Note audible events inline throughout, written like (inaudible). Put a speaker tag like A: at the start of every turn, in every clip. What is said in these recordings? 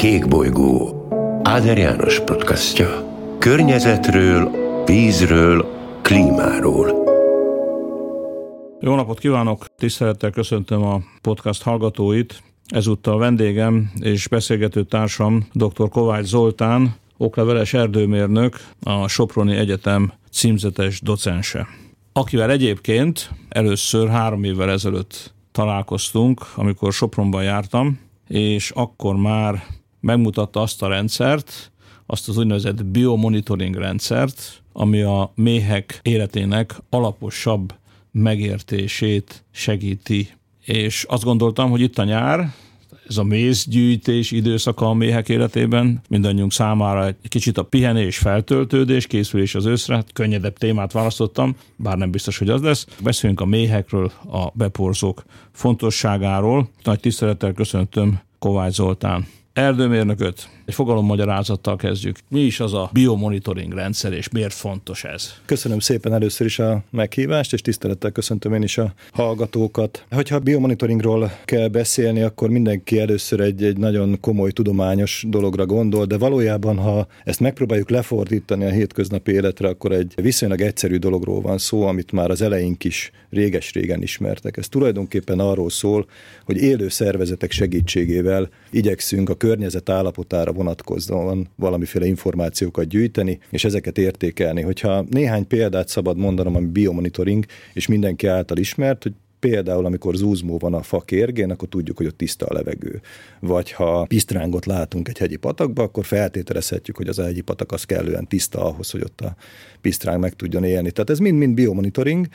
A: Kék bolygó Áder János podcastja. Környezetről, vízről, klímáról.
B: Jó napot kívánok! Tisztelettel köszöntöm a podcast hallgatóit. Ezúttal vendégem és beszélgető társam dr. Kovács Zoltán, okleveles erdőmérnök, a Soproni Egyetem címzetes docense. Akivel egyébként először három évvel ezelőtt találkoztunk, amikor Sopronban jártam, és akkor már megmutatta azt a rendszert, azt az úgynevezett biomonitoring rendszert, ami a méhek életének alaposabb megértését segíti. És azt gondoltam, hogy itt a nyár, ez a mézgyűjtés időszaka a méhek életében, mindannyiunk számára egy kicsit a pihenés, feltöltődés, készülés az őszre, hát könnyedebb témát választottam, bár nem biztos, hogy az lesz. Beszéljünk a méhekről, a beporzók fontosságáról. Nagy tisztelettel köszöntöm Kovács Zoltán erdőmérnököt. Egy fogalommagyarázattal kezdjük. Mi is az a biomonitoring rendszer, és miért fontos ez?
C: Köszönöm szépen először is a meghívást, és tisztelettel köszöntöm én is a hallgatókat. Hogyha biomonitoringról kell beszélni, akkor mindenki először egy, egy nagyon komoly tudományos dologra gondol, de valójában, ha ezt megpróbáljuk lefordítani a hétköznapi életre, akkor egy viszonylag egyszerű dologról van szó, amit már az eleink is réges-régen ismertek. Ez tulajdonképpen arról szól, hogy élő szervezetek segítségével igyekszünk a környezet állapotára vonatkozóan valamiféle információkat gyűjteni, és ezeket értékelni. Hogyha néhány példát szabad mondanom, ami biomonitoring, és mindenki által ismert, hogy Például, amikor zúzmó van a fa kérgén, akkor tudjuk, hogy ott tiszta a levegő. Vagy ha pisztrángot látunk egy hegyi patakba, akkor feltételezhetjük, hogy az a hegyi patak az kellően tiszta ahhoz, hogy ott a pisztráng meg tudjon élni. Tehát ez mind-mind biomonitoring,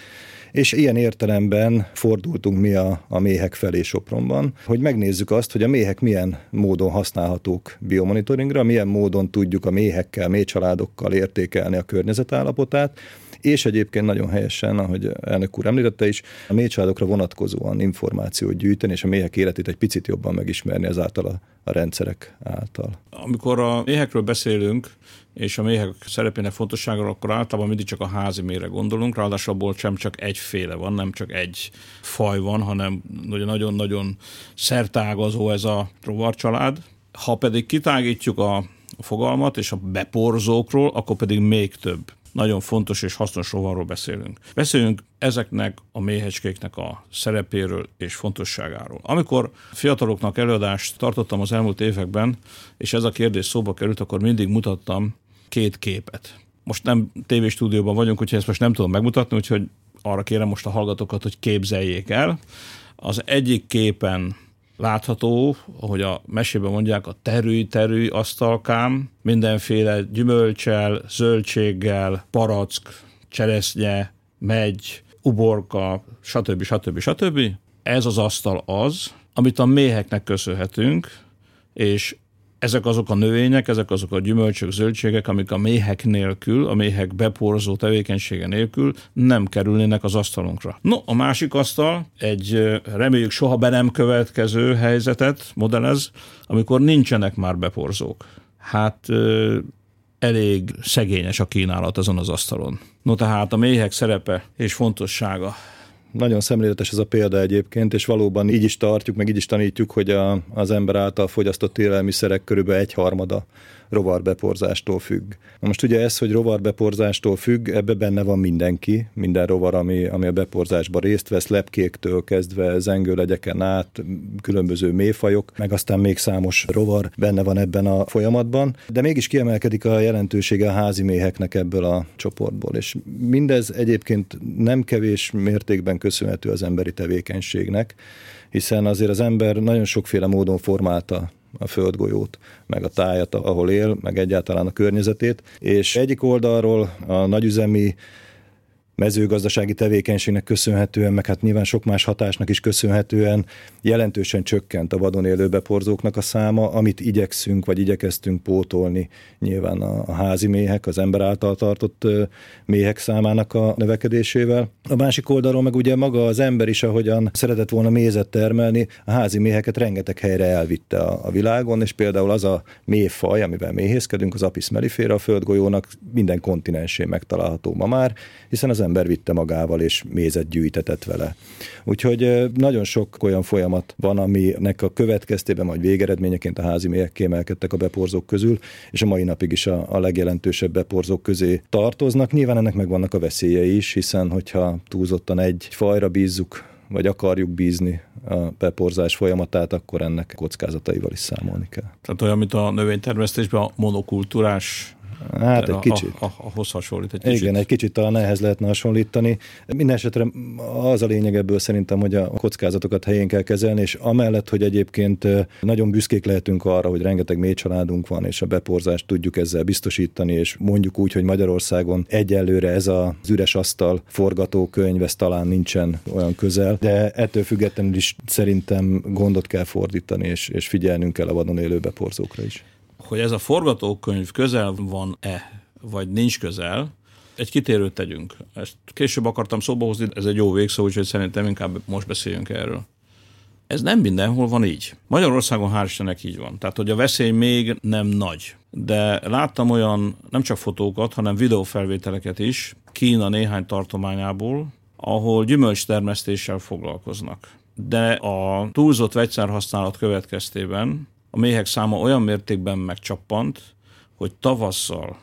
C: és ilyen értelemben fordultunk mi a, a méhek felé Sopronban, hogy megnézzük azt, hogy a méhek milyen módon használhatók biomonitoringra, milyen módon tudjuk a méhekkel, méhcsaládokkal értékelni a környezetállapotát, és egyébként nagyon helyesen, ahogy elnök úr említette is, a méhcsaládokra vonatkozóan információt gyűjteni, és a méhek életét egy picit jobban megismerni ezáltal a, a rendszerek által.
B: Amikor a méhekről beszélünk, és a méhek szerepének fontosságáról, akkor általában mindig csak a házi méhre gondolunk, ráadásul abból sem csak egyféle van, nem csak egy faj van, hanem nagyon-nagyon szertágazó ez a rovarcsalád. Ha pedig kitágítjuk a fogalmat és a beporzókról, akkor pedig még több nagyon fontos és hasznos rovarról beszélünk. Beszéljünk ezeknek a méhecskéknek a szerepéről és fontosságáról. Amikor fiataloknak előadást tartottam az elmúlt években, és ez a kérdés szóba került, akkor mindig mutattam két képet. Most nem tévéstúdióban vagyunk, úgyhogy ezt most nem tudom megmutatni, úgyhogy arra kérem most a hallgatókat, hogy képzeljék el. Az egyik képen látható, ahogy a mesében mondják, a terüly-terüly asztalkám, mindenféle gyümölcsel, zöldséggel, parack, cseresznye, megy, uborka, stb. stb. stb. Ez az asztal az, amit a méheknek köszönhetünk, és ezek azok a növények, ezek azok a gyümölcsök, zöldségek, amik a méhek nélkül, a méhek beporzó tevékenysége nélkül nem kerülnének az asztalunkra. No, a másik asztal egy reméljük soha be nem következő helyzetet modellez, amikor nincsenek már beporzók. Hát elég szegényes a kínálat azon az asztalon. No tehát a méhek szerepe és fontossága
C: nagyon szemléletes ez a példa egyébként, és valóban így is tartjuk, meg így is tanítjuk, hogy a, az ember által fogyasztott élelmiszerek körülbelül egyharmada rovarbeporzástól függ. Na most ugye ez, hogy rovarbeporzástól függ, ebbe benne van mindenki, minden rovar, ami, ami a beporzásban részt vesz, lepkéktől kezdve zengőlegyeken át, különböző méfajok, meg aztán még számos rovar benne van ebben a folyamatban, de mégis kiemelkedik a jelentősége a házi méheknek ebből a csoportból, és mindez egyébként nem kevés mértékben köszönhető az emberi tevékenységnek, hiszen azért az ember nagyon sokféle módon formálta a földgolyót, meg a tájat, ahol él, meg egyáltalán a környezetét. És egyik oldalról a nagyüzemi mezőgazdasági tevékenységnek köszönhetően, meg hát nyilván sok más hatásnak is köszönhetően jelentősen csökkent a vadon élő beporzóknak a száma, amit igyekszünk, vagy igyekeztünk pótolni nyilván a, a házi méhek, az ember által tartott méhek számának a növekedésével. A másik oldalról meg ugye maga az ember is, ahogyan szeretett volna mézet termelni, a házi méheket rengeteg helyre elvitte a, a világon, és például az a méhfaj, amivel méhészkedünk, az Apis melliféra a földgolyónak minden kontinensén megtalálható ma már, hiszen az ember vitte magával, és mézet gyűjtetett vele. Úgyhogy nagyon sok olyan folyamat van, aminek a következtében, majd végeredményeként a házi méhek kiemelkedtek a beporzók közül, és a mai napig is a, a legjelentősebb beporzók közé tartoznak. Nyilván ennek megvannak a veszélyei is, hiszen hogyha túlzottan egy fajra bízzuk vagy akarjuk bízni a beporzás folyamatát, akkor ennek kockázataival is számolni kell.
B: Tehát olyan, mint a növénytermesztésben a monokultúrás
C: Hát egy kicsit.
B: A, a, ahhoz hasonlít egy kicsit.
C: Igen, egy kicsit talán ehhez lehetne hasonlítani. Minden esetre az a lényeg ebből szerintem, hogy a kockázatokat helyén kell kezelni, és amellett, hogy egyébként nagyon büszkék lehetünk arra, hogy rengeteg mély családunk van, és a beporzást tudjuk ezzel biztosítani, és mondjuk úgy, hogy Magyarországon egyelőre ez az üres asztal forgatókönyv, ez talán nincsen olyan közel, de ettől függetlenül is szerintem gondot kell fordítani, és, és figyelnünk kell a vadon élő beporzókra is
B: hogy ez a forgatókönyv közel van-e, vagy nincs közel, egy kitérőt tegyünk. Ezt később akartam szóba hozni, ez egy jó végszó, úgyhogy szerintem inkább most beszéljünk erről. Ez nem mindenhol van így. Magyarországon hál' Istennek így van. Tehát, hogy a veszély még nem nagy. De láttam olyan nem csak fotókat, hanem videófelvételeket is Kína néhány tartományából, ahol gyümölcstermesztéssel foglalkoznak. De a túlzott vegyszerhasználat következtében a méhek száma olyan mértékben megcsappant, hogy tavasszal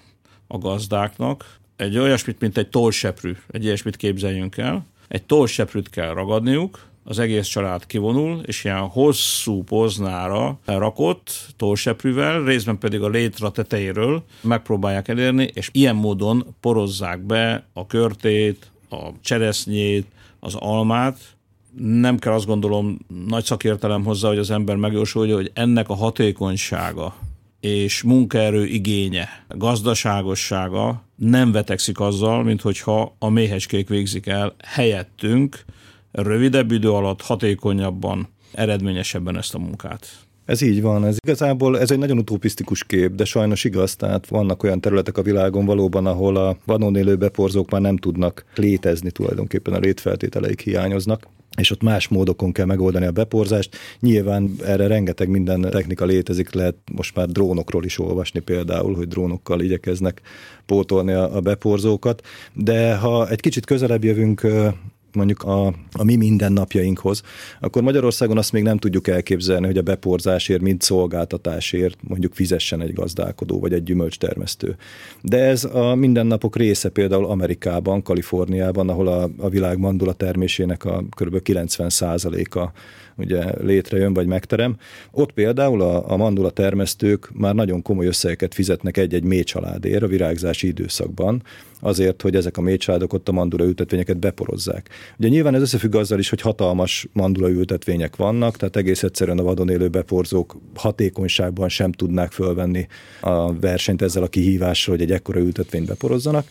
B: a gazdáknak egy olyasmit, mint egy tollseprű, egy ilyesmit képzeljünk el, egy tollseprűt kell ragadniuk, az egész család kivonul, és ilyen hosszú poznára rakott tollseprűvel, részben pedig a létra tetejéről megpróbálják elérni, és ilyen módon porozzák be a körtét, a cseresznyét, az almát, nem kell azt gondolom nagy szakértelem hozzá, hogy az ember megjósolja, hogy ennek a hatékonysága és munkaerő igénye, gazdaságossága nem vetekszik azzal, mint hogyha a méhecskék végzik el helyettünk rövidebb idő alatt hatékonyabban, eredményesebben ezt a munkát.
C: Ez így van, ez igazából ez egy nagyon utopisztikus kép, de sajnos igaz, tehát vannak olyan területek a világon valóban, ahol a vadon élő beporzók már nem tudnak létezni, tulajdonképpen a létfeltételeik hiányoznak és ott más módokon kell megoldani a beporzást. Nyilván erre rengeteg minden technika létezik, lehet most már drónokról is olvasni például, hogy drónokkal igyekeznek pótolni a, a beporzókat, de ha egy kicsit közelebb jövünk mondjuk a, a mi mindennapjainkhoz, akkor Magyarországon azt még nem tudjuk elképzelni, hogy a beporzásért, mint szolgáltatásért mondjuk fizessen egy gazdálkodó vagy egy gyümölcstermesztő. De ez a mindennapok része például Amerikában, Kaliforniában, ahol a, a világ mandula termésének a kb. 90%-a ugye létrejön vagy megterem. Ott például a, a mandula termesztők már nagyon komoly összegeket fizetnek egy-egy mély családért a virágzási időszakban, azért, hogy ezek a mélycsaládok ott a mandula ültetvényeket beporozzák. Ugye nyilván ez összefügg azzal is, hogy hatalmas mandula ültetvények vannak, tehát egész egyszerűen a vadon élő beporzók hatékonyságban sem tudnák fölvenni a versenyt ezzel a kihívással, hogy egy ekkora ültetvényt beporozzanak.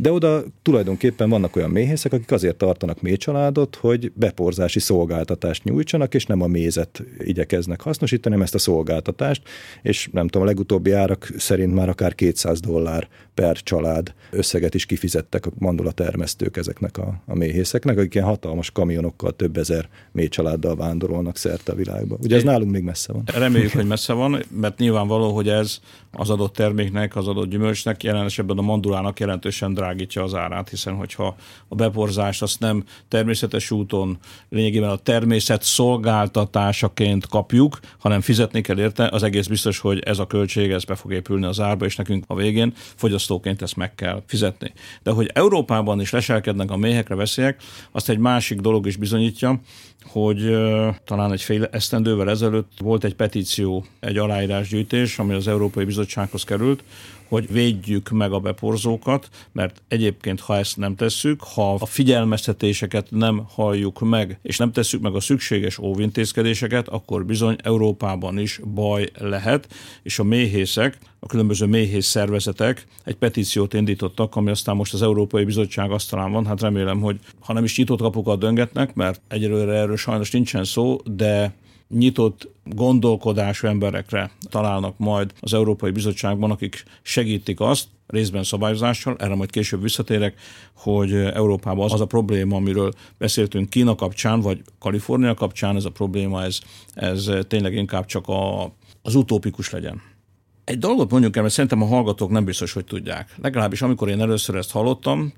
C: De oda tulajdonképpen vannak olyan méhészek, akik azért tartanak méhcsaládot, hogy beporzási szolgáltatást nyújtsanak, és nem a mézet igyekeznek hasznosítani, hanem ezt a szolgáltatást, és nem tudom, a legutóbbi árak szerint már akár 200 dollár per család összeget is kifizettek a mandula termesztők ezeknek a, a méhészeknek, akik ilyen hatalmas kamionokkal több ezer méhcsaláddal vándorolnak szerte a világba. Ugye ez nálunk még messze van.
B: Reméljük, hogy messze van, mert nyilvánvaló, hogy ez az adott terméknek, az adott gyümölcsnek, jelen esetben a mandulának jelentősen drágítja az árát, hiszen hogyha a beporzást azt nem természetes úton, lényegében a természet szolgáltatásaként kapjuk, hanem fizetni kell érte, az egész biztos, hogy ez a költség, ez be fog épülni az árba, és nekünk a végén fogyasztóként ezt meg kell fizetni. De hogy Európában is leselkednek a méhekre veszélyek, azt egy másik dolog is bizonyítja, hogy talán egy fél esztendővel ezelőtt volt egy petíció, egy aláírásgyűjtés, ami az Európai Bizottsághoz került, hogy védjük meg a beporzókat, mert egyébként, ha ezt nem tesszük, ha a figyelmeztetéseket nem halljuk meg, és nem tesszük meg a szükséges óvintézkedéseket, akkor bizony Európában is baj lehet, és a méhészek, a különböző méhész szervezetek egy petíciót indítottak, ami aztán most az Európai Bizottság asztalán van. Hát remélem, hogy ha nem is nyitott kapukat döngetnek, mert egyelőre erről sajnos nincsen szó, de nyitott gondolkodású emberekre találnak majd az Európai Bizottságban, akik segítik azt, részben szabályozással, erre majd később visszatérek, hogy Európában az a probléma, amiről beszéltünk Kína kapcsán, vagy Kalifornia kapcsán, ez a probléma, ez, ez tényleg inkább csak a, az utópikus legyen. Egy dolgot mondjuk el, mert szerintem a hallgatók nem biztos, hogy tudják. Legalábbis amikor én először ezt hallottam,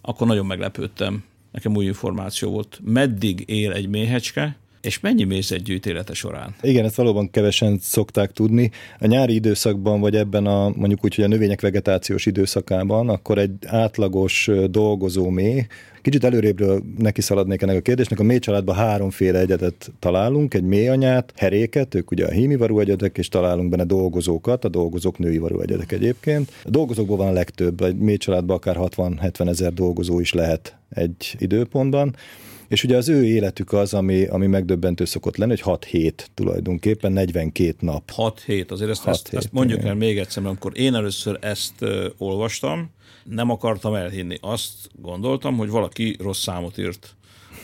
B: akkor nagyon meglepődtem. Nekem új információ volt. Meddig él egy méhecske, és mennyi mézet gyűjt élete során?
C: Igen, ezt valóban kevesen szokták tudni. A nyári időszakban, vagy ebben a mondjuk úgy, hogy a növények vegetációs időszakában, akkor egy átlagos dolgozó méh, Kicsit előrébről neki szaladnék ennek a kérdésnek. A mély családban háromféle egyedet találunk, egy mély anyát, heréket, ők ugye a hímivarú egyedek, és találunk benne dolgozókat, a dolgozók nőivarú egyedek egyébként. A dolgozókból van a legtöbb, egy mély családban akár 60-70 ezer dolgozó is lehet egy időpontban. És ugye az ő életük az, ami, ami megdöbbentő szokott lenni, hogy 6 hét tulajdonképpen, 42 nap.
B: 6 hét, azért ezt, ezt, hét, ezt mondjuk igen. el még egyszer, mert amikor én először ezt uh, olvastam, nem akartam elhinni. Azt gondoltam, hogy valaki rossz számot írt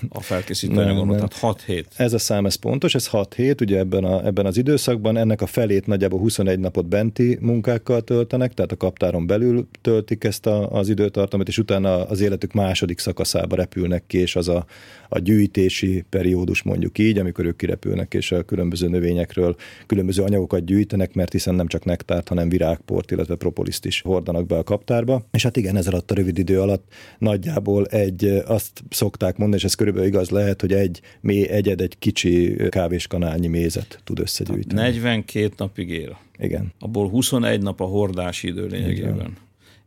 B: a felkészítő anyagon, tehát 6 hét.
C: Ez a szám, ez pontos, ez 6 hét, ugye ebben, a, ebben az időszakban, ennek a felét nagyjából 21 napot benti munkákkal töltenek, tehát a kaptáron belül töltik ezt a, az időtartamot, és utána az életük második szakaszába repülnek ki, és az a, a gyűjtési periódus mondjuk így, amikor ők kirepülnek, és a különböző növényekről különböző anyagokat gyűjtenek, mert hiszen nem csak nektárt, hanem virágport, illetve propoliszt is hordanak be a kaptárba. És hát igen, ez alatt a rövid idő alatt nagyjából egy, azt szokták mondani, és ez körülbelül igaz lehet, hogy egy mély egyed, egy kicsi kávéskanálnyi mézet tud összegyűjteni.
B: 42 napig él.
C: Igen.
B: Abból 21 nap a hordási idő lényegében. Igen.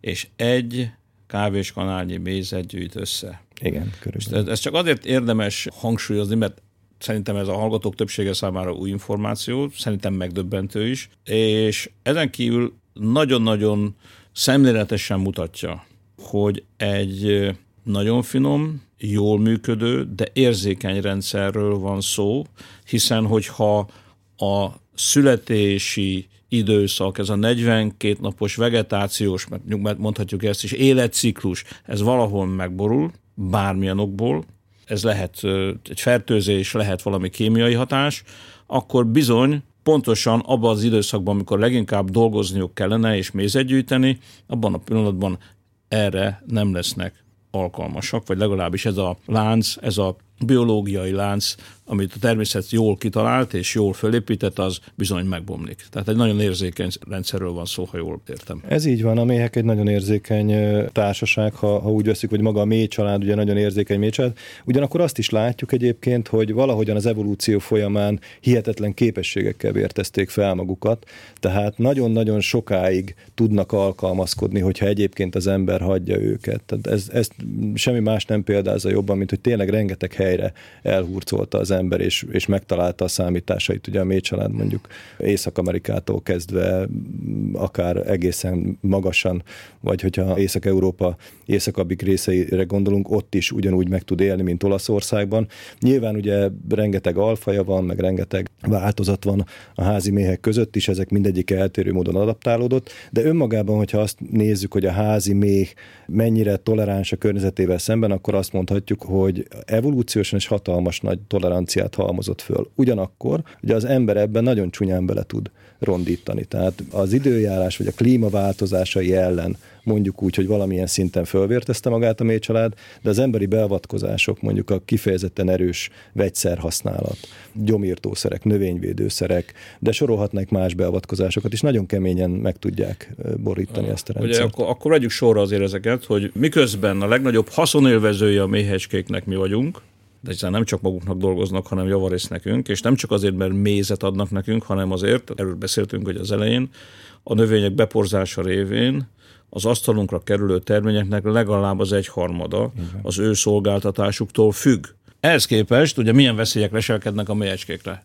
B: És egy kávéskanálnyi mézet gyűjt össze.
C: Igen,
B: körülbelül. Ez csak azért érdemes hangsúlyozni, mert szerintem ez a hallgatók többsége számára új információ, szerintem megdöbbentő is, és ezen kívül nagyon-nagyon szemléletesen mutatja, hogy egy nagyon finom, jól működő, de érzékeny rendszerről van szó, hiszen hogyha a születési időszak, ez a 42 napos vegetációs, mert mondhatjuk ezt is, életciklus, ez valahol megborul, bármilyen okból, ez lehet egy fertőzés, lehet valami kémiai hatás, akkor bizony pontosan abban az időszakban, amikor leginkább dolgozniuk kellene és mézet gyűjteni, abban a pillanatban erre nem lesznek alkalmasak, vagy legalábbis ez a lánc, ez a biológiai lánc, amit a természet jól kitalált és jól fölépített, az bizony megbomlik. Tehát egy nagyon érzékeny rendszerről van szó, ha jól értem.
C: Ez így van, a méhek egy nagyon érzékeny társaság, ha, ha úgy veszük, hogy maga a mély család ugye nagyon érzékeny mély család. Ugyanakkor azt is látjuk egyébként, hogy valahogyan az evolúció folyamán hihetetlen képességekkel vértezték fel magukat, tehát nagyon-nagyon sokáig tudnak alkalmazkodni, hogyha egyébként az ember hagyja őket. Tehát ez, ez semmi más nem példázza jobban, mint hogy tényleg rengeteg helyre elhurcolta az ember, és, és megtalálta a számításait. Ugye a mély család mondjuk Észak-Amerikától kezdve akár egészen magasan, vagy hogyha Észak-Európa északabbik részeire gondolunk, ott is ugyanúgy meg tud élni, mint Olaszországban. Nyilván ugye rengeteg alfaja van, meg rengeteg változat van a házi méhek között is, ezek mindegyik eltérő módon adaptálódott, de önmagában, hogyha azt nézzük, hogy a házi méh mennyire toleráns a környezetével szemben, akkor azt mondhatjuk, hogy evolúciósan is hatalmas nagy toleranciát halmozott föl. Ugyanakkor ugye az ember ebben nagyon csúnyán bele tud rondítani. Tehát az időjárás vagy a klímaváltozásai ellen mondjuk úgy, hogy valamilyen szinten fölvértezte magát a mélycsalád, de az emberi beavatkozások, mondjuk a kifejezetten erős vegyszerhasználat, gyomírtószerek, növényvédőszerek, de sorolhatnak más beavatkozásokat is, nagyon keményen meg tudják borítani ezt a rendszert.
B: Ugye akkor, akkor vegyük sorra azért ezeket, hogy miközben a legnagyobb haszonélvezője a méhecskéknek mi vagyunk, de nem csak maguknak dolgoznak, hanem javarész nekünk, és nem csak azért, mert mézet adnak nekünk, hanem azért, erről beszéltünk hogy az elején, a növények beporzása révén az asztalunkra kerülő terményeknek legalább az egyharmada az ő szolgáltatásuktól függ. Ehhez képest ugye milyen veszélyek leselkednek a mélyecskékre?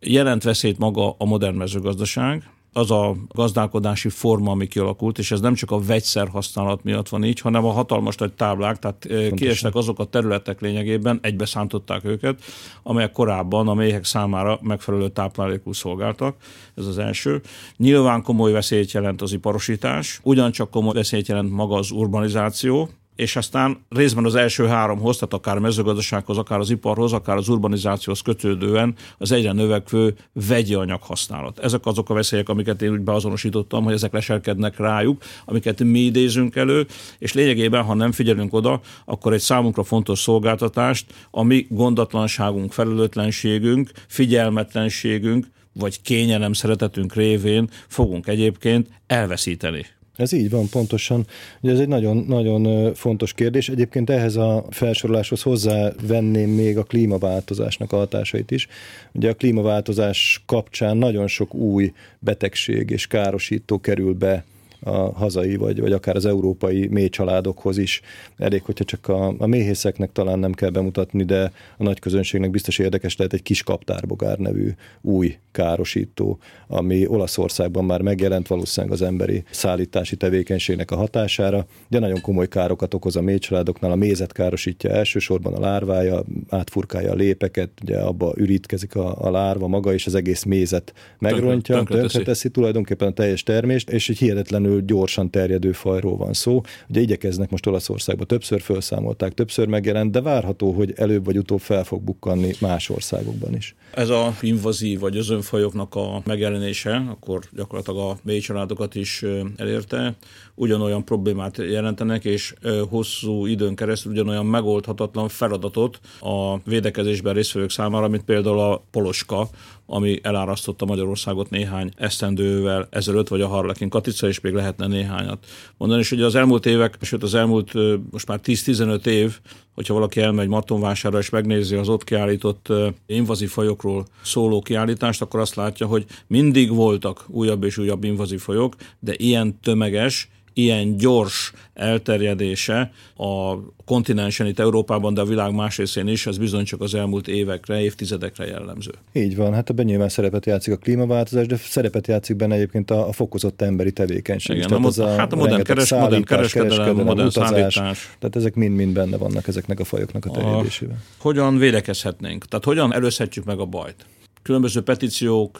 B: Jelent veszélyt maga a modern mezőgazdaság, az a gazdálkodási forma, ami kialakult, és ez nem csak a vegyszer használat miatt van így, hanem a hatalmas nagy táblák, tehát Pontosan. kiestek azok a területek lényegében, egybeszántották őket, amelyek korábban a méhek számára megfelelő táplálékú szolgáltak. Ez az első. Nyilván komoly veszélyt jelent az iparosítás, ugyancsak komoly veszélyt jelent maga az urbanizáció, és aztán részben az első háromhoz, tehát akár a mezőgazdasághoz, akár az iparhoz, akár az urbanizációhoz kötődően az egyre növekvő vegyi anyag használat. Ezek azok a veszélyek, amiket én úgy beazonosítottam, hogy ezek leselkednek rájuk, amiket mi idézünk elő, és lényegében, ha nem figyelünk oda, akkor egy számunkra fontos szolgáltatást, a mi gondatlanságunk, felelőtlenségünk, figyelmetlenségünk, vagy kényelem szeretetünk révén fogunk egyébként elveszíteni.
C: Ez így van, pontosan. Ugye ez egy nagyon, nagyon fontos kérdés. Egyébként ehhez a felsoroláshoz hozzávenném még a klímaváltozásnak a hatásait is. Ugye a klímaváltozás kapcsán nagyon sok új betegség és károsító kerül be a hazai, vagy, vagy akár az európai mélycsaládokhoz is. Elég, hogyha csak a, a méhészeknek talán nem kell bemutatni, de a nagy közönségnek biztos érdekes lehet egy kis kaptárbogár nevű új károsító, ami Olaszországban már megjelent valószínűleg az emberi szállítási tevékenységnek a hatására, de nagyon komoly károkat okoz a mélycsaládoknál. A mézet károsítja elsősorban a lárvája, átfurkálja a lépeket, ugye abba ürítkezik a, a lárva maga, és az egész mézet megrontja, tönkreteszi tönkre tulajdonképpen a teljes termést, és egy hihetetlenül hihetetlenül gyorsan terjedő fajról van szó. Ugye igyekeznek most Olaszországban, többször felszámolták, többször megjelent, de várható, hogy előbb vagy utóbb fel fog bukkanni más országokban is.
B: Ez a invazív vagy özönfajoknak a megjelenése, akkor gyakorlatilag a mély családokat is elérte, ugyanolyan problémát jelentenek, és hosszú időn keresztül ugyanolyan megoldhatatlan feladatot a védekezésben résztvevők számára, mint például a poloska, ami elárasztotta Magyarországot néhány esztendővel ezelőtt, vagy a Harlekin Katica, és még lehetne néhányat mondani. És hogy az elmúlt évek, sőt az elmúlt most már 10-15 év, hogyha valaki elmegy Martonvásárra és megnézi az ott kiállított invazív fajokról szóló kiállítást, akkor azt látja, hogy mindig voltak újabb és újabb invazív fajok, de ilyen tömeges, ilyen gyors elterjedése a kontinensen itt Európában, de a világ más részén is, ez bizony csak az elmúlt évekre, évtizedekre jellemző.
C: Így van, hát ebben nyilván szerepet játszik a klímaváltozás, de szerepet játszik benne egyébként a, a fokozott emberi tevékenység.
B: Igen, Tehát a, a, hát a modern, keres, modern kereskedelem, kereskedelem, modern utazás, szállítás.
C: Tehát ezek mind-mind benne vannak ezeknek a fajoknak a terjedésében. A,
B: hogyan védekezhetnénk? Tehát hogyan előzhetjük meg a bajt? Különböző petíciók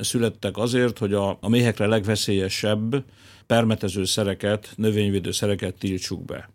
B: születtek azért, hogy a, a méhekre legveszélyesebb permetező szereket, növényvédő szereket tiltsuk be.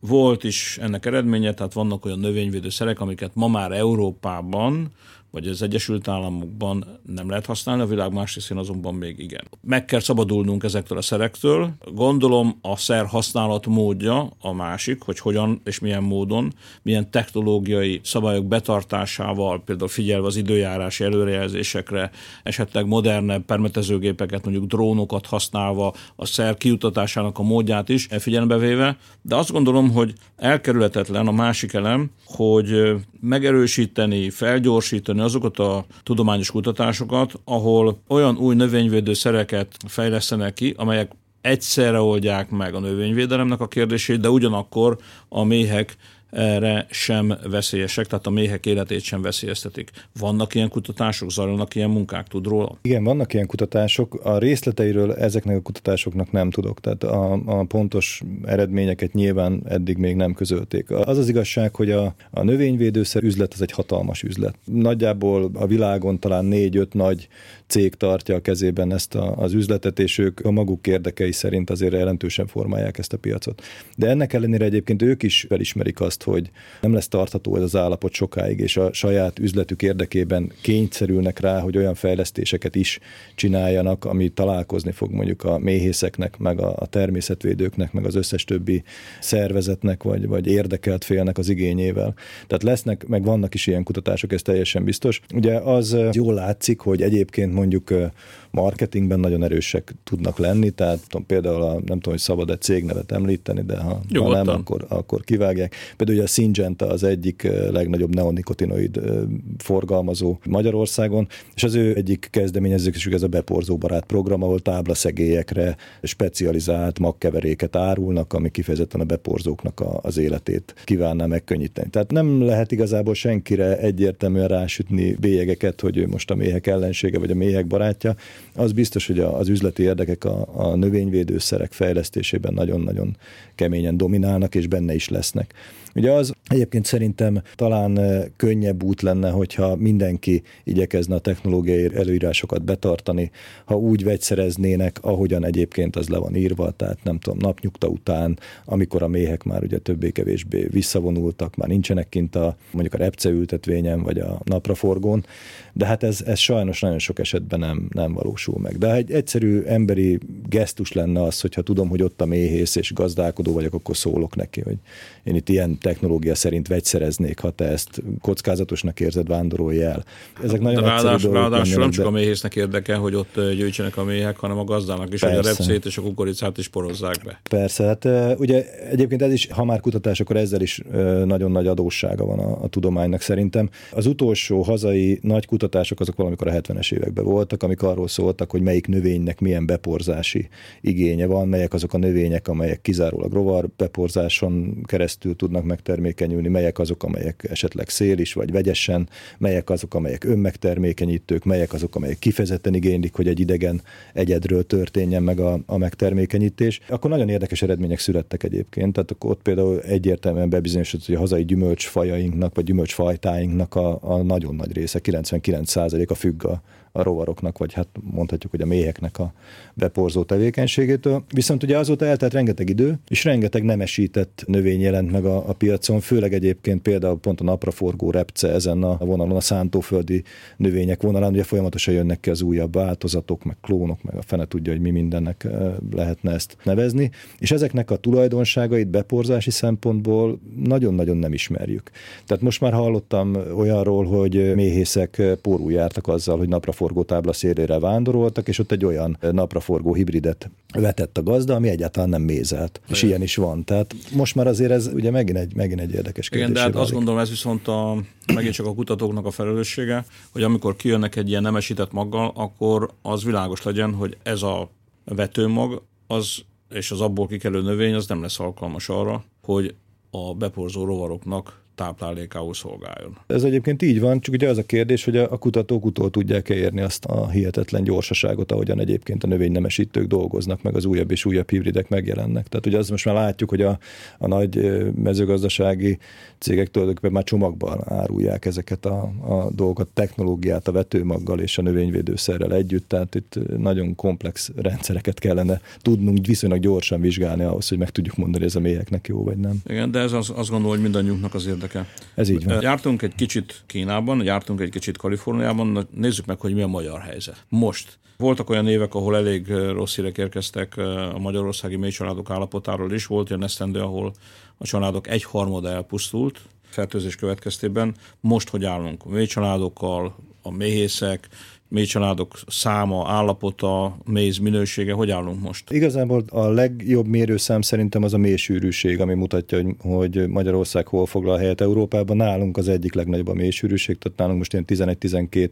B: Volt is ennek eredménye, tehát vannak olyan növényvédőszerek, amiket ma már Európában vagy az Egyesült Államokban nem lehet használni, a világ más részén azonban még igen. Meg kell szabadulnunk ezektől a szerektől. Gondolom a szer használat módja a másik, hogy hogyan és milyen módon, milyen technológiai szabályok betartásával, például figyelve az időjárási előrejelzésekre, esetleg modernebb permetezőgépeket, mondjuk drónokat használva, a szer kiutatásának a módját is figyelembe véve, de azt gondolom, hogy elkerülhetetlen a másik elem, hogy megerősíteni, felgyorsítani azokat a tudományos kutatásokat, ahol olyan új növényvédő szereket fejlesztenek ki, amelyek egyszerre oldják meg a növényvédelemnek a kérdését, de ugyanakkor a méhek erre sem veszélyesek, tehát a méhek életét sem veszélyeztetik. Vannak ilyen kutatások, zajlanak ilyen munkák, tud róla?
C: Igen, vannak ilyen kutatások. A részleteiről ezeknek a kutatásoknak nem tudok, tehát a, a pontos eredményeket nyilván eddig még nem közölték. Az az igazság, hogy a, a növényvédőszer üzlet az egy hatalmas üzlet. Nagyjából a világon talán négy-öt nagy cég tartja a kezében ezt a, az üzletet, és ők a maguk érdekei szerint azért jelentősen formálják ezt a piacot. De ennek ellenére egyébként ők is felismerik azt, hogy nem lesz tartható ez az állapot sokáig, és a saját üzletük érdekében kényszerülnek rá, hogy olyan fejlesztéseket is csináljanak, ami találkozni fog mondjuk a méhészeknek, meg a természetvédőknek, meg az összes többi szervezetnek, vagy, vagy érdekelt félnek az igényével. Tehát lesznek, meg vannak is ilyen kutatások, ez teljesen biztos. Ugye az jól látszik, hogy egyébként mondjuk marketingben nagyon erősek tudnak lenni, tehát tudom, például a, nem tudom, hogy szabad egy cégnevet említeni, de ha, ha nem, akkor, akkor kivágják. Például ugye a Syngenta az egyik legnagyobb neonikotinoid forgalmazó Magyarországon, és az ő egyik kezdeményezésük ez a beporzó barát program, ahol táblaszegélyekre specializált magkeveréket árulnak, ami kifejezetten a beporzóknak a, az életét kívánná megkönnyíteni. Tehát nem lehet igazából senkire egyértelműen rásütni bélyegeket, hogy ő most a méhek ellensége vagy a méhek barátja, az biztos, hogy az üzleti érdekek a, a növényvédőszerek fejlesztésében nagyon-nagyon keményen dominálnak, és benne is lesznek. Ugye az egyébként szerintem talán könnyebb út lenne, hogyha mindenki igyekezne a technológiai előírásokat betartani, ha úgy vegyszereznének, ahogyan egyébként az le van írva, tehát nem tudom, napnyugta után, amikor a méhek már ugye többé-kevésbé visszavonultak, már nincsenek kint a mondjuk a repceültetvényen vagy a napraforgón, de hát ez, ez sajnos nagyon sok esetben nem, nem valósul meg. De egy egyszerű emberi gesztus lenne az, hogyha tudom, hogy ott a méhész és gazdálkodó vagyok, akkor szólok neki, hogy én itt ilyen technológia szerint vegyszereznék, ha te ezt kockázatosnak érzed, vándorolj el.
B: Ezek nagyon ráadás, ráadásul nem csak a méhésznek érdeke, hogy ott gyűjtsenek a méhek, hanem a gazdának is, Persze. hogy a repcét és a kukoricát is porozzák be.
C: Persze, hát ugye egyébként ez is, ha már kutatás, akkor ezzel is nagyon nagy adóssága van a, a tudománynak szerintem. Az utolsó hazai nagy kutatások azok valamikor a 70-es években voltak, amik arról szóltak, hogy melyik növénynek milyen beporzási igénye van, melyek azok a növények, amelyek kizárólag rovar beporzáson keresztül tudnak megtermékenyülni, melyek azok, amelyek esetleg szél is, vagy vegyesen, melyek azok, amelyek önmegtermékenyítők, melyek azok, amelyek kifejezetten igénylik, hogy egy idegen egyedről történjen meg a, a megtermékenyítés. Akkor nagyon érdekes eredmények születtek egyébként, tehát ott például egyértelműen bebizonyosodott, hogy a hazai gyümölcsfajainknak, vagy gyümölcsfajtáinknak a, a nagyon nagy része, 99%-a függ a, a rovaroknak, vagy hát mondhatjuk, hogy a méheknek a beporzó tevékenységétől. Viszont ugye azóta eltelt rengeteg idő, és rengeteg nemesített növény jelent meg a, a piacon, főleg egyébként például pont a napraforgó repce ezen a vonalon, a szántóföldi növények vonalán, ugye folyamatosan jönnek ki az újabb változatok, meg klónok, meg a fene tudja, hogy mi mindennek lehetne ezt nevezni, és ezeknek a tulajdonságait beporzási szempontból nagyon-nagyon nem ismerjük. Tehát most már hallottam olyanról, hogy méhészek pórul jártak azzal, hogy napra napraforgó tábla szélére vándoroltak, és ott egy olyan napraforgó hibridet vetett a gazda, ami egyáltalán nem mézelt. És ilyen is van. Tehát most már azért ez ugye megint egy, megint egy érdekes kérdés.
B: Igen, de hát azt gondolom, ez viszont a, megint csak a kutatóknak a felelőssége, hogy amikor kijönnek egy ilyen nemesített maggal, akkor az világos legyen, hogy ez a vetőmag, az és az abból kikelő növény az nem lesz alkalmas arra, hogy a beporzó rovaroknak táplálékául szolgáljon.
C: Ez egyébként így van, csak ugye az a kérdés, hogy a kutatók utól tudják-e érni azt a hihetetlen gyorsaságot, ahogyan egyébként a növénynemesítők dolgoznak, meg az újabb és újabb hibridek megjelennek. Tehát ugye az most már látjuk, hogy a, a nagy mezőgazdasági cégek tulajdonképpen már csomagban árulják ezeket a, a dolgokat, technológiát a vetőmaggal és a növényvédőszerrel együtt, tehát itt nagyon komplex rendszereket kellene tudnunk viszonylag gyorsan vizsgálni ahhoz, hogy meg tudjuk mondani, hogy ez a méheknek jó vagy nem.
B: Igen, de ez az, azt gondolom, hogy mindannyiunknak az érdeke érdeke.
C: Ez így van.
B: Jártunk egy kicsit Kínában, jártunk egy kicsit Kaliforniában, nézzük meg, hogy mi a magyar helyzet. Most voltak olyan évek, ahol elég rossz hírek érkeztek a magyarországi mély családok állapotáról is. Volt olyan esztendő, ahol a családok egyharmada elpusztult, fertőzés következtében. Most hogy állunk? A mély családokkal, a méhészek, mély családok száma, állapota, méz minősége, hogy állunk most?
C: Igazából a legjobb mérőszám szerintem az a mélysűrűség, ami mutatja, hogy, hogy Magyarország hol foglal helyet Európában. Nálunk az egyik legnagyobb a mélysűrűség, tehát nálunk most ilyen 11-12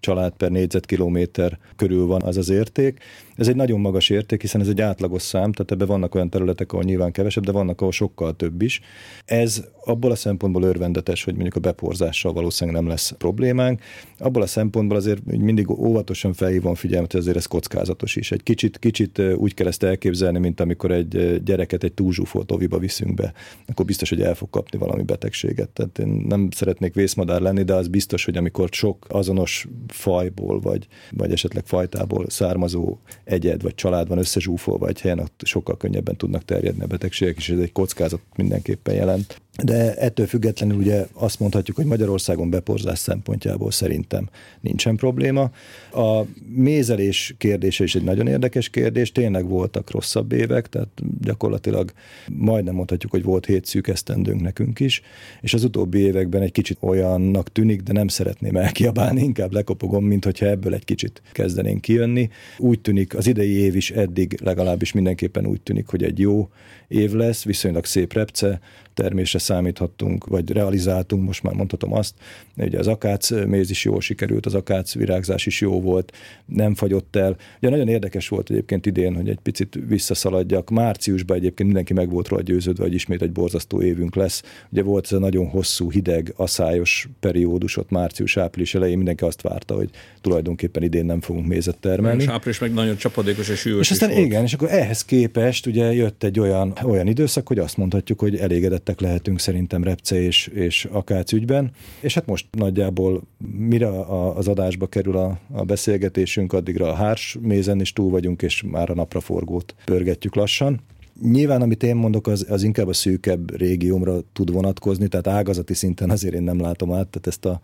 C: család per négyzetkilométer körül van az az érték. Ez egy nagyon magas érték, hiszen ez egy átlagos szám, tehát ebben vannak olyan területek, ahol nyilván kevesebb, de vannak, ahol sokkal több is. Ez abból a szempontból örvendetes, hogy mondjuk a beporzással valószínűleg nem lesz problémánk. Abból a szempontból azért mindig óvatosan felhívom figyelmet, hogy azért ez kockázatos is. Egy kicsit, kicsit úgy kell ezt elképzelni, mint amikor egy gyereket egy túlzsúfolt oviba viszünk be, akkor biztos, hogy el fog kapni valami betegséget. Tehát én nem szeretnék vészmadár lenni, de az biztos, hogy amikor sok azonos fajból, vagy, vagy esetleg fajtából származó egyed vagy család van összezsúfolva egy helyen, ott sokkal könnyebben tudnak terjedni a betegségek, és ez egy kockázat mindenképpen jelent de ettől függetlenül ugye azt mondhatjuk, hogy Magyarországon beporzás szempontjából szerintem nincsen probléma. A mézelés kérdése is egy nagyon érdekes kérdés, tényleg voltak rosszabb évek, tehát gyakorlatilag majdnem mondhatjuk, hogy volt hét szűk esztendőnk nekünk is, és az utóbbi években egy kicsit olyannak tűnik, de nem szeretném elkiabálni, inkább lekopogom, mint hogyha ebből egy kicsit kezdenénk kijönni. Úgy tűnik, az idei év is eddig legalábbis mindenképpen úgy tűnik, hogy egy jó év lesz, viszonylag szép repce, termésre számíthattunk, vagy realizáltunk, most már mondhatom azt. Ugye az akác méz is jól sikerült, az akác virágzás is jó volt, nem fagyott el. Ugye nagyon érdekes volt egyébként idén, hogy egy picit visszaszaladjak. Márciusban egyébként mindenki meg volt róla győződve, hogy ismét egy borzasztó évünk lesz. Ugye volt ez a nagyon hosszú, hideg, aszályos periódus ott március-április elején, mindenki azt várta, hogy tulajdonképpen idén nem fogunk mézet termelni. És
B: április meg nagyon csapadékos és hűvös
C: És aztán igen, és akkor ehhez képest ugye jött egy olyan, olyan időszak, hogy azt mondhatjuk, hogy elégedett érintettek lehetünk szerintem Repce és, és Akác ügyben. És hát most nagyjából mire az adásba kerül a, a beszélgetésünk, addigra a hárs mézen is túl vagyunk, és már a napraforgót pörgetjük lassan. Nyilván, amit én mondok, az, az inkább a szűkebb régiómra tud vonatkozni, tehát ágazati szinten azért én nem látom át, tehát ezt a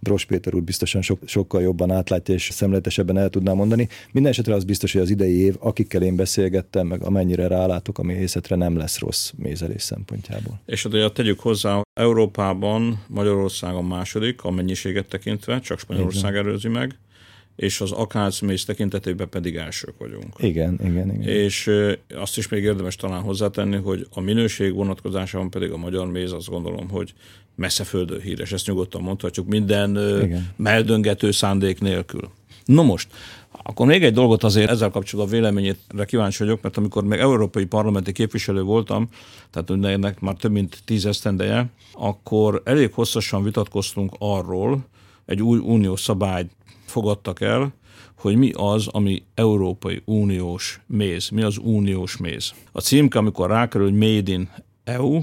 C: Bros Péter úr biztosan so, sokkal jobban átlátja és szemletesebben el tudná mondani. Minden esetre az biztos, hogy az idei év, akikkel én beszélgettem, meg amennyire rálátok a méhészetre, nem lesz rossz mézelés szempontjából.
B: És ugye tegyük hozzá, Európában Magyarországon második a mennyiséget tekintve, csak Spanyolország előzi meg és az akácmész tekintetében pedig elsők vagyunk.
C: Igen, igen, igen.
B: És azt is még érdemes talán hozzátenni, hogy a minőség vonatkozásában pedig a magyar méz azt gondolom, hogy messze földő híres, ezt nyugodtan mondhatjuk, minden igen. meldöngető szándék nélkül. No most, akkor még egy dolgot azért ezzel kapcsolatban véleményére kíváncsi vagyok, mert amikor még európai parlamenti képviselő voltam, tehát ennek már több mint tíz esztendeje, akkor elég hosszasan vitatkoztunk arról, egy új uniós szabályt fogadtak el, hogy mi az, ami Európai Uniós méz, mi az uniós méz. A címke, amikor rákerül, hogy Made in EU,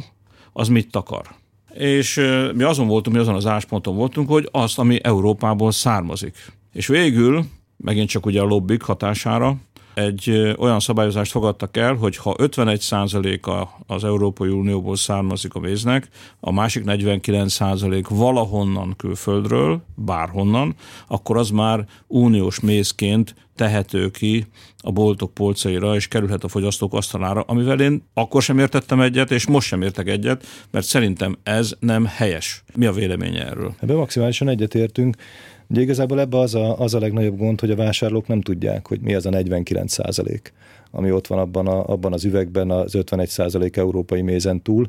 B: az mit takar? És mi azon voltunk, mi azon az ásponton voltunk, hogy azt, ami Európából származik. És végül, megint csak ugye a lobbik hatására, egy olyan szabályozást fogadtak el, hogy ha 51%-a az Európai Unióból származik a víznek, a másik 49% valahonnan külföldről, bárhonnan, akkor az már uniós mézként tehető ki a boltok polcaira, és kerülhet a fogyasztók asztalára, amivel én akkor sem értettem egyet, és most sem értek egyet, mert szerintem ez nem helyes. Mi a véleménye erről?
C: Ebben maximálisan egyetértünk. Ugye igazából ebbe az a, az a legnagyobb gond, hogy a vásárlók nem tudják, hogy mi az a 49 százalék, ami ott van abban, a, abban az üvegben az 51 százalék európai mézen túl.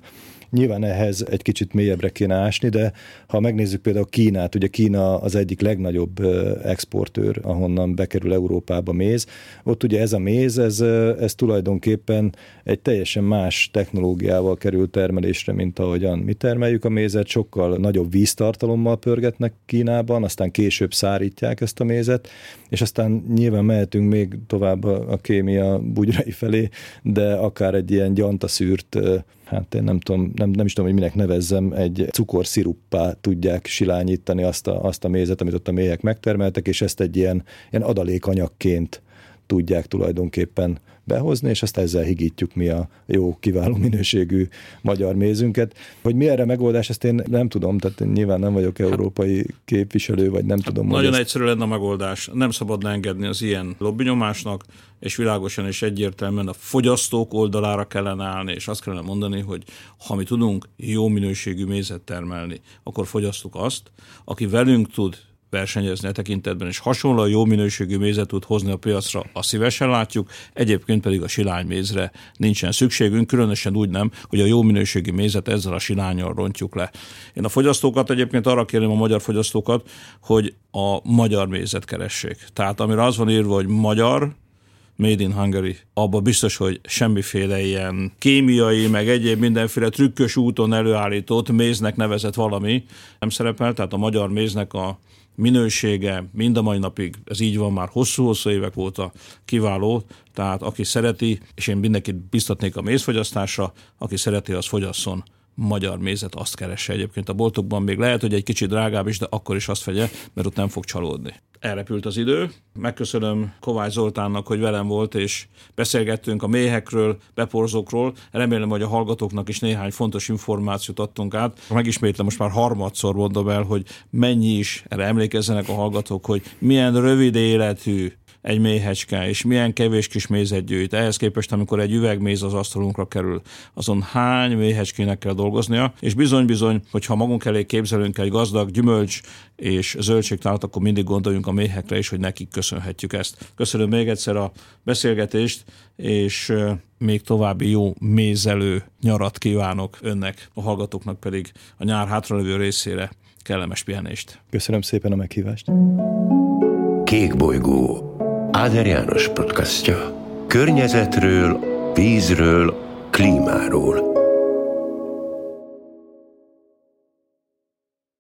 C: Nyilván ehhez egy kicsit mélyebbre kéne ásni, de ha megnézzük például Kínát, ugye Kína az egyik legnagyobb exportőr, ahonnan bekerül Európába méz. Ott ugye ez a méz, ez, ez tulajdonképpen egy teljesen más technológiával kerül termelésre, mint ahogyan mi termeljük a mézet, sokkal nagyobb víztartalommal pörgetnek Kínában, aztán később szárítják ezt a mézet, és aztán nyilván mehetünk még tovább a, kémia bugyrai felé, de akár egy ilyen gyantaszűrt hát én nem tudom, nem, nem is tudom, hogy minek nevezzem, egy cukorsziruppá tudják silányítani azt a, azt a mézet, amit ott a méhek megtermeltek, és ezt egy ilyen, ilyen adalékanyagként tudják tulajdonképpen behozni, és azt ezzel higítjuk mi a jó, kiváló (laughs) minőségű magyar mézünket. Hogy mi erre megoldás, ezt én nem tudom, tehát nyilván nem vagyok európai képviselő, vagy nem tudom.
B: Nagyon ezt... egyszerű lenne a megoldás. Nem szabad engedni az ilyen lobbynyomásnak, és világosan és egyértelműen a fogyasztók oldalára kellene állni, és azt kellene mondani, hogy ha mi tudunk jó minőségű mézet termelni, akkor fogyasztuk azt, aki velünk tud versenyezni a tekintetben, és hasonló jó minőségű mézet tud hozni a piacra, a szívesen látjuk, egyébként pedig a silánymézre nincsen szükségünk, különösen úgy nem, hogy a jó minőségű mézet ezzel a silányal rontjuk le. Én a fogyasztókat egyébként arra kérem a magyar fogyasztókat, hogy a magyar mézet keressék. Tehát amire az van írva, hogy magyar, Made in Hungary. Abba biztos, hogy semmiféle ilyen kémiai, meg egyéb mindenféle trükkös úton előállított méznek nevezett valami nem szerepel, tehát a magyar méznek a minősége mind a mai napig, ez így van már hosszú-hosszú évek óta kiváló, tehát aki szereti, és én mindenkit biztatnék a mézfogyasztásra, aki szereti, az fogyasszon magyar mézet, azt keresse egyébként a boltokban. Még lehet, hogy egy kicsit drágább is, de akkor is azt vegye, mert ott nem fog csalódni. Elrepült az idő. Megköszönöm Kovács Zoltánnak, hogy velem volt, és beszélgettünk a méhekről, beporzókról. Remélem, hogy a hallgatóknak is néhány fontos információt adtunk át. Megismétlem, most már harmadszor mondom el, hogy mennyi is, erre emlékezzenek a hallgatók, hogy milyen rövid életű egy méhecske, és milyen kevés kis mézet gyűjt. Ehhez képest, amikor egy üvegméz az asztalunkra kerül, azon hány méhecskének kell dolgoznia, és bizony-bizony, hogyha magunk elé képzelünk egy gazdag gyümölcs és zöldségtálat, akkor mindig gondoljunk a méhekre is, hogy nekik köszönhetjük ezt. Köszönöm még egyszer a beszélgetést, és még további jó mézelő nyarat kívánok önnek, a hallgatóknak pedig a nyár hátralévő részére kellemes pihenést.
C: Köszönöm szépen a meghívást.
A: Kék bolygó Áder János podcastja. Környezetről, vízről, klímáról –